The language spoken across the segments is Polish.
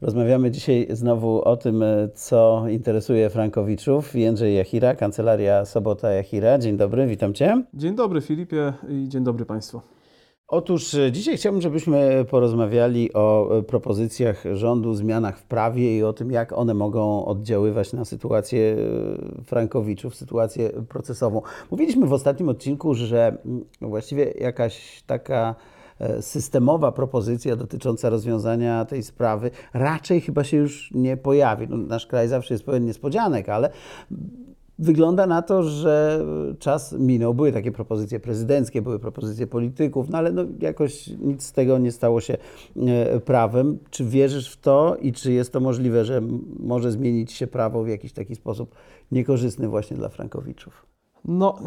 Rozmawiamy dzisiaj znowu o tym, e, co interesuje Frankowiczów. Jędrzej Jachira, Kancelaria Sobota Jachira. Dzień dobry, witam Cię. Dzień dobry Filipie i dzień dobry Państwu. Otóż e, dzisiaj chciałbym, żebyśmy porozmawiali o e, propozycjach rządu, zmianach w prawie i o tym, jak one mogą oddziaływać na sytuację Frankowiczów, sytuację procesową. Mówiliśmy w ostatnim odcinku, że mm, właściwie jakaś taka systemowa propozycja dotycząca rozwiązania tej sprawy raczej chyba się już nie pojawi. No, nasz kraj zawsze jest pełen niespodzianek, ale Wygląda na to, że czas minął. Były takie propozycje prezydenckie, były propozycje polityków, no ale no jakoś nic z tego nie stało się e, prawem. Czy wierzysz w to i czy jest to możliwe, że może zmienić się prawo w jakiś taki sposób niekorzystny właśnie dla Frankowiczów? No,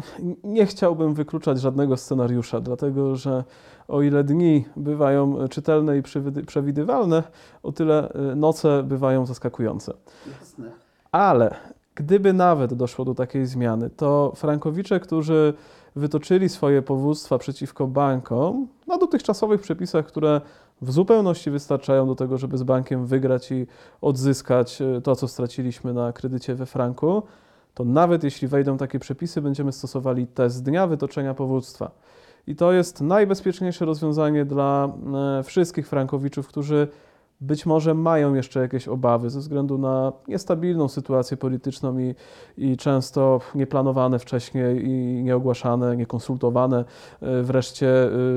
nie chciałbym wykluczać żadnego scenariusza, dlatego że o ile dni bywają czytelne i przewidywalne, o tyle y, noce bywają zaskakujące. Jasne. Ale gdyby nawet doszło do takiej zmiany, to frankowicze, którzy wytoczyli swoje powództwa przeciwko bankom na dotychczasowych przepisach, które w zupełności wystarczają do tego, żeby z bankiem wygrać i odzyskać y, to, co straciliśmy na kredycie we franku, to nawet jeśli wejdą takie przepisy, będziemy stosowali test dnia wytoczenia powództwa. I to jest najbezpieczniejsze rozwiązanie dla e, wszystkich frankowiczów, którzy być może mają jeszcze jakieś obawy ze względu na niestabilną sytuację polityczną i, i często nieplanowane wcześniej i nieogłaszane, niekonsultowane e, wreszcie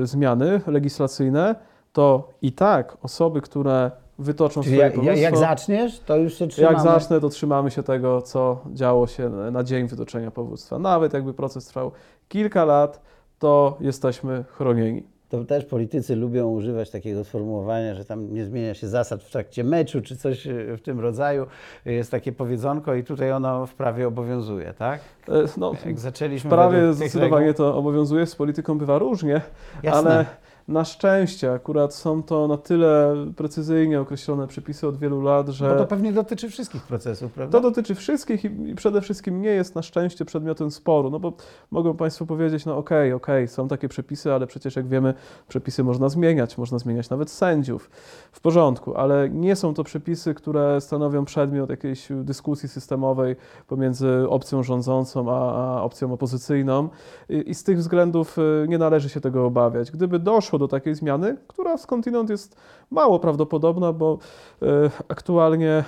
e, zmiany legislacyjne, to i tak osoby, które wytoczą Czyli swoje jak, jak zaczniesz, to już się trzymamy? Jak zacznę, to trzymamy się tego, co działo się na dzień wytoczenia powództwa. Nawet jakby proces trwał kilka lat, to jesteśmy chronieni. To też politycy lubią używać takiego sformułowania, że tam nie zmienia się zasad w trakcie meczu, czy coś w tym rodzaju. Jest takie powiedzonko i tutaj ono w prawie obowiązuje, tak? E, no, Jak zaczęliśmy w prawie zdecydowanie reguł... to obowiązuje, z polityką bywa różnie, Jasne. ale na szczęście akurat są to na tyle precyzyjnie określone przepisy od wielu lat, że. Bo to pewnie dotyczy wszystkich procesów, prawda? To dotyczy wszystkich i, przede wszystkim nie jest na szczęście przedmiotem sporu. No bo mogą Państwo powiedzieć, no okej, okay, okej, okay, są takie przepisy, ale przecież jak wiemy, przepisy można zmieniać, można zmieniać nawet sędziów. W porządku, ale nie są to przepisy, które stanowią przedmiot jakiejś dyskusji systemowej pomiędzy opcją rządzącą a, a opcją opozycyjną. I, I z tych względów y, nie należy się tego obawiać. Gdyby doszło doszło do takiej zmiany, która skądinąd jest mało prawdopodobna, bo e, aktualnie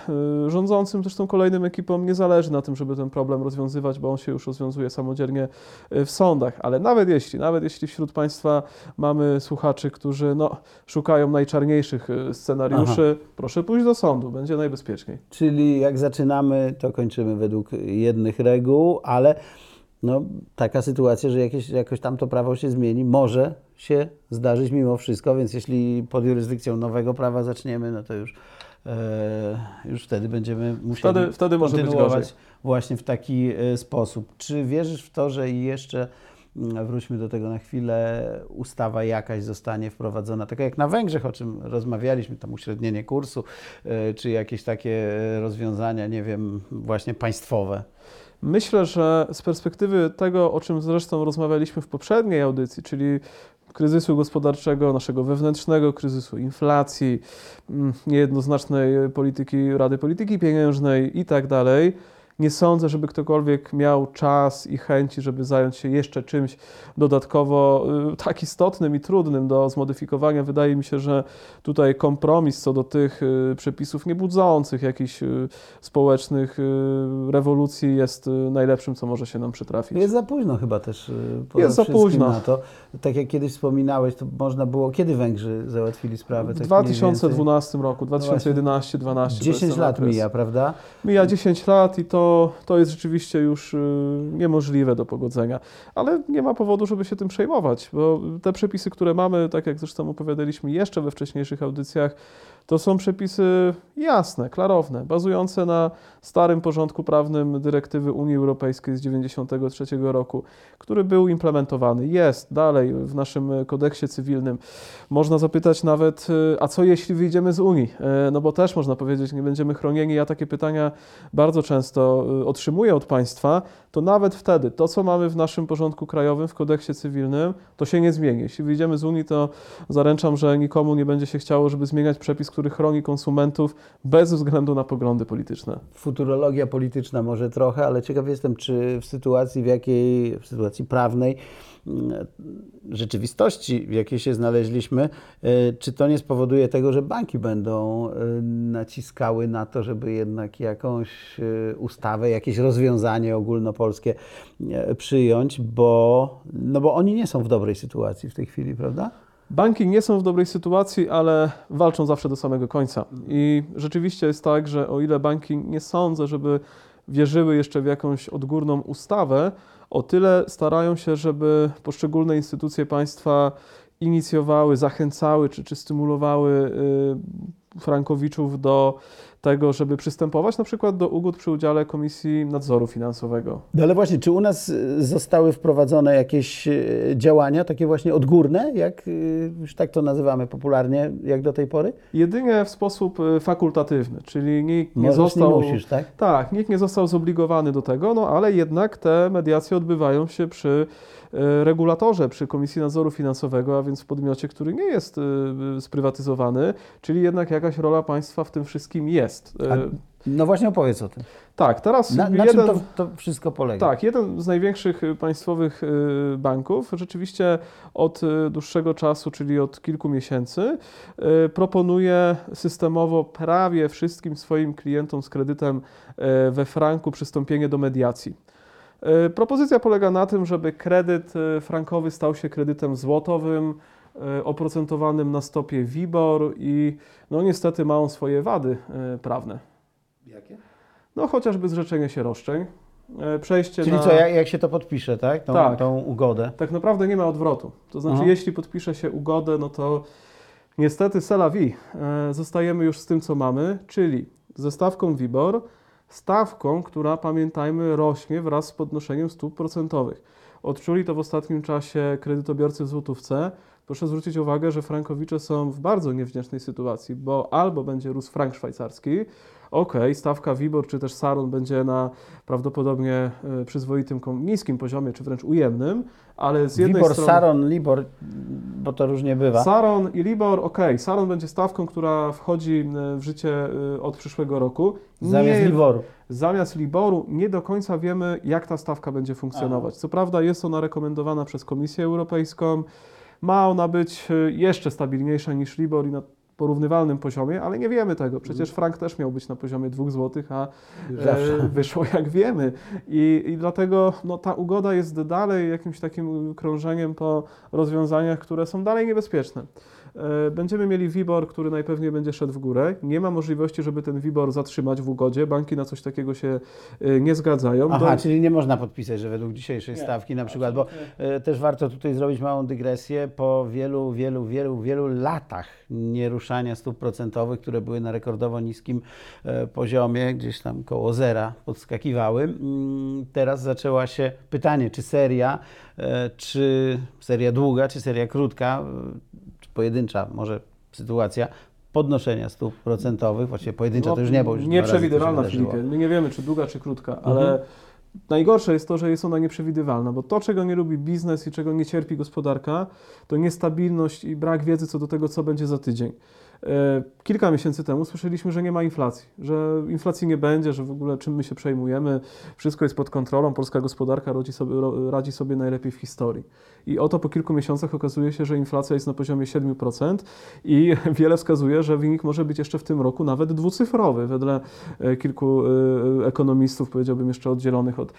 e, rządzącym, zresztą kolejnym ekipom nie zależy na tym, żeby ten problem rozwiązywać, bo on się już rozwiązuje samodzielnie e, w sądach. Ale nawet jeśli, nawet jeśli wśród Państwa mamy słuchaczy, którzy no, szukają najczarniejszych scenariuszy, Aha. proszę pójść do sądu, będzie najbezpieczniej. Czyli jak zaczynamy, to kończymy według jednych reguł, ale no, taka sytuacja, że jakieś, jakoś tam to prawo się zmieni, może się zdarzyć mimo wszystko, więc jeśli pod jurysdykcją nowego prawa zaczniemy, no to już, e, już wtedy będziemy musieli wtedy, wtedy kontynuować właśnie w taki e, sposób. Czy wierzysz w to, że jeszcze wróćmy do tego na chwilę, ustawa jakaś zostanie wprowadzona, taka jak na Węgrzech, o czym rozmawialiśmy, tam uśrednienie kursu, e, czy jakieś takie rozwiązania, nie wiem, właśnie państwowe? Myślę, że z perspektywy tego, o czym zresztą rozmawialiśmy w poprzedniej audycji, czyli kryzysu gospodarczego, naszego wewnętrznego kryzysu, inflacji, mm, niejednoznacznej polityki Rady Polityki Pieniężnej i tak dalej, nie sądzę, żeby ktokolwiek miał czas i chęci, żeby zająć się jeszcze czymś dodatkowo y, tak istotnym i trudnym do zmodyfikowania. Wydaje mi się, że tutaj kompromis co do tych y, przepisów nie budzących jakichś y, społecznych rewolucji jest najlepszym, co może się nam przytrafić. Jest za późno chyba też. Jest za późno. Na to. Tak jak kiedyś wspominałeś, to można było, kiedy Węgrzy załatwili sprawę? W tak 2012 roku, 2011-2012. 10 lat mija, prawda? Mija 10 lat i to to, jest rzeczywiście już y, niemożliwe do pogodzenia. Ale nie ma powodu, żeby się tym przejmować, bo te przepisy, które mamy, tak jak zresztą opowiadaliśmy jeszcze we wcześniejszych audycjach, to są przepisy jasne, klarowne, bazujące na starym porządku prawnym dyrektywy Unii Europejskiej z 1993 roku, który był implementowany. Jest dalej w naszym kodeksie cywilnym. Można zapytać nawet, y, a co jeśli wyjdziemy z Unii? Y, no bo też można powiedzieć, nie będziemy chronieni. Ja takie pytania bardzo często y, otrzymuję od państwa. To nawet wtedy to, co mamy w naszym porządku krajowym, w kodeksie cywilnym, to się nie zmieni. Jeśli wyjdziemy z Unii, to zaręczam, że nikomu nie będzie się chciało, żeby zmieniać przepis, który chroni konsumentów bez względu na poglądy polityczne. Futurologia polityczna może trochę, ale ciekaw jestem, czy w sytuacji, w jakiej, w sytuacji prawnej, mm, rzeczywistości, w jakiej się znaleźliśmy, y, czy to nie spowoduje tego, że banki będą y, naciskały na to, żeby jednak jakąś y, ustawę, jakieś rozwiązanie ogólnopolskie przyjąć, bo, no bo oni nie są w dobrej sytuacji w tej chwili, prawda? Banki nie są w dobrej sytuacji, ale walczą zawsze do samego końca. I rzeczywiście jest tak, że o ile banki nie sądzę, żeby wierzyły jeszcze w jakąś odgórną ustawę, o tyle starają się, żeby poszczególne instytucje państwa inicjowały, zachęcały czy, czy stymulowały y, frankowiczów do tego, żeby przystępować na przykład do ugód przy udziale Komisji Nadzoru Finansowego. No ale właśnie, czy u nas y, zostały wprowadzone jakieś y, działania, takie właśnie odgórne, jak y, już tak to nazywamy popularnie, jak do tej pory? Jedynie w sposób fakultatywny, czyli nikt nie Możesz, został. nie musisz, tak? Tak, nikt nie został zobligowany do tego, no ale jednak te mediacje odbywają się przy regulatorze, przy Komisji Nadzoru Finansowego, a więc w podmiocie, który nie jest e, sprywatyzowany, czyli jednak jakaś rola państwa w tym wszystkim jest. E, A- No właśnie opowiedz o tym. Tak, teraz Na, na jeden, czym to, to wszystko polega? tak, jeden z największych państwowych banków rzeczywiście od dłuższego czasu, czyli od kilku miesięcy, proponuje systemowo prawie wszystkim swoim klientom z kredytem we franku przystąpienie do mediacji. Y, Propozycja polega na tym, żeby kredyt y, frankowy stał się kredytem złotowym, y, oprocentowanym na stopie WIBOR i no niestety ma on swoje wady prawne. Jakie? No chociażby zrzeczenie się roszczeń, e, przejście Czyli na... co, jak, jak się to podpisze, tak? Tą, Tak. tą ugodę. Tak naprawdę nie ma odwrotu. To znaczy, Aha. jeśli podpisze się ugodę, no to niestety c'est la vie. E, Zostajemy już z tym, co mamy, czyli ze stawką WIBOR, stawką, która, pamiętajmy, rośnie wraz z podnoszeniem stóp procentowych. Odczuli to w ostatnim czasie kredytobiorcy w złotówce. Proszę zwrócić uwagę, że frankowicze są w bardzo niewdzięcznej sytuacji, bo albo będzie rósł frank szwajcarski, ok, stawka WIBOR czy też SARON będzie na prawdopodobnie e, przyzwoitym, niskim poziomie, czy wręcz ujemnym, ale z jednej Libor, strony... Saron, Libor, bo to różnie bywa. Saron i Libor, ok, Saron będzie stawką, która wchodzi e, w życie e, od przyszłego roku. Zamiast Nie- Liboru. Zamiast Liboru nie do końca wiemy, jak ta stawka będzie funkcjonować. Co prawda jest ona rekomendowana przez Komisję Europejską. Ma ona być e, jeszcze stabilniejsza niż Libor i na porównywalnym poziomie, ale nie wiemy tego. Przecież frank też miał być na poziomie 2 zł, a e, zawsze. wyszło jak wiemy. I, i dlatego no, ta ugoda jest dalej jakimś takim krążeniem po rozwiązaniach, które są dalej niebezpieczne. E, Będziemy mieli WIBOR, który najpewniej będzie szedł w górę. Nie ma możliwości, żeby ten WIBOR zatrzymać w ugodzie. Banki na coś takiego się e, nie zgadzają. Aha, Do- czyli nie można podpisać, że według dzisiejszej Nie, stawki na przykład, bo e, też warto tutaj zrobić małą dygresję. Po wielu, wielu, wielu, wielu latach nieruszania stóp procentowych, które były na rekordowo niskim poziomie, gdzieś tam koło zera podskakiwały, mm, teraz zaczęła się pytanie, czy seria, czy seria długa, czy seria krótka, pojedyncza może sytuacja podnoszenia stóp procentowych, właściwie pojedyncza to już nie, bo już Nieprzewidywalna. Filipie. My nie wiemy, czy długa, czy krótka, Mhm. ale najgorsze jest to, że jest ona nieprzewidywalna, bo to, czego nie lubi biznes i czego nie cierpi gospodarka, to niestabilność i brak wiedzy co do tego, co będzie za tydzień. E, Kilka miesięcy temu słyszeliśmy, że nie ma inflacji, że inflacji nie będzie, że w ogóle czym my się przejmujemy, wszystko jest pod kontrolą, polska gospodarka radzi sobie, radzi sobie najlepiej w historii. I oto po kilku miesiącach okazuje się, że inflacja jest na poziomie 7% i wiele wskazuje, że wynik może być jeszcze w tym roku nawet dwucyfrowy, wedle e, kilku e, ekonomistów, powiedziałbym jeszcze oddzielonych od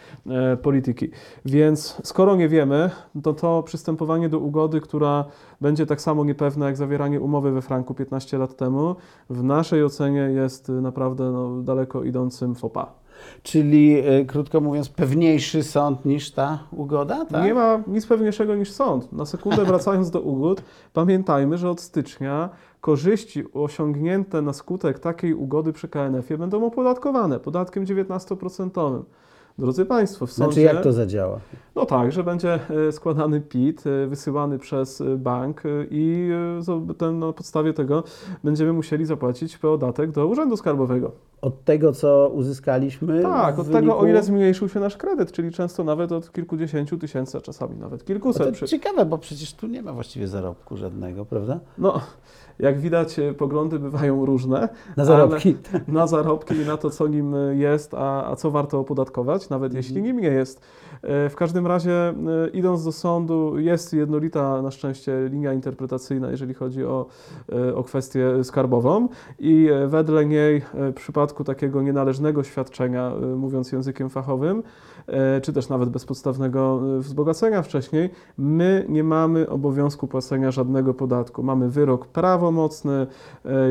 polityki. Więc skoro nie wiemy, to to przystępowanie do ugody, która będzie tak samo niepewna jak zawieranie umowy we franku 15 lat temu, w naszej ocenie jest e, naprawdę no, daleko idącym pas. Czyli, e, krótko mówiąc, pewniejszy sąd niż ta ugoda, tak? Nie ma nic pewniejszego niż sąd. Na sekundę wracając do ugód, pamiętajmy, że od stycznia korzyści osiągnięte na skutek takiej ugody przy KNF-ie będą opodatkowane podatkiem 19%. Drodzy Państwo, w Znaczy sądzie... jak to zadziała? No tak, że będzie e, składany PIT e, wysyłany przez e, bank i ten, na podstawie tego będziemy musieli zapłacić podatek do Urzędu Skarbowego. Od tego, co uzyskaliśmy? Tak, od tego, o wyniku- ile zmniejszył się nasz kredyt, czyli często nawet od kilkudziesięciu tysięcy, a czasami nawet kilkuset. to Przy... ciekawe, bo przecież tu nie ma właściwie zarobku żadnego, prawda? No, jak widać, poglądy bywają różne. Na zarobki. na zarobki i na to, co nim jest, a, a co warto opodatkować, nawet Mhm. jeśli nim nie jest. E, W każdym razie, e, idąc do sądu, jest jednolita na szczęście linia interpretacyjna, jeżeli chodzi o, e, o kwestię skarbową i wedle niej w przypadku takiego nienależnego świadczenia, mówiąc językiem fachowym, czy też nawet bezpodstawnego wzbogacenia wcześniej, my nie mamy obowiązku płacenia żadnego podatku. Mamy wyrok prawomocny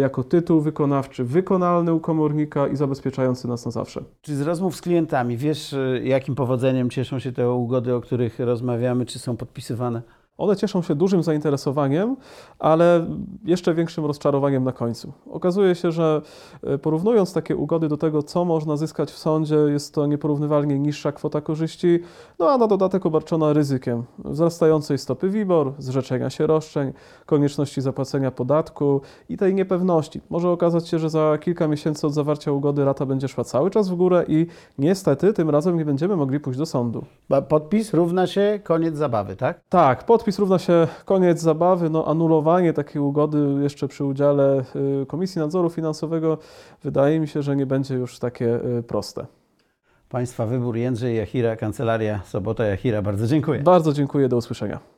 jako tytuł wykonawczy, wykonalny u komornika i zabezpieczający nas na zawsze. Czy z rozmów z klientami wiesz, y, jakim powodzeniem cieszą się te ugody, o których rozmawiamy, czy są podpisywane? One cieszą się dużym zainteresowaniem, ale jeszcze większym rozczarowaniem na końcu. Okazuje się, że e, porównując takie ugody do tego, co można zyskać w sądzie, jest to nieporównywalnie niższa kwota korzyści, no a na dodatek obarczona ryzykiem wzrastającej stopy WIBOR, zrzeczenia się roszczeń, konieczności zapłacenia podatku i tej niepewności. Może okazać się, że za kilka miesięcy od zawarcia ugody rata będzie szła cały czas w górę i niestety tym razem nie będziemy mogli pójść do sądu. Podpis równa się koniec zabawy, tak? Tak, podpis równa się koniec zabawy. No, anulowanie takiej ugody jeszcze przy udziale y, Komisji Nadzoru Finansowego wydaje mi się, że nie będzie już takie y, proste. Państwa wybór Jędrzej Jachira, Kancelaria Sobota Jachira. Bardzo dziękuję. Bardzo dziękuję, do usłyszenia.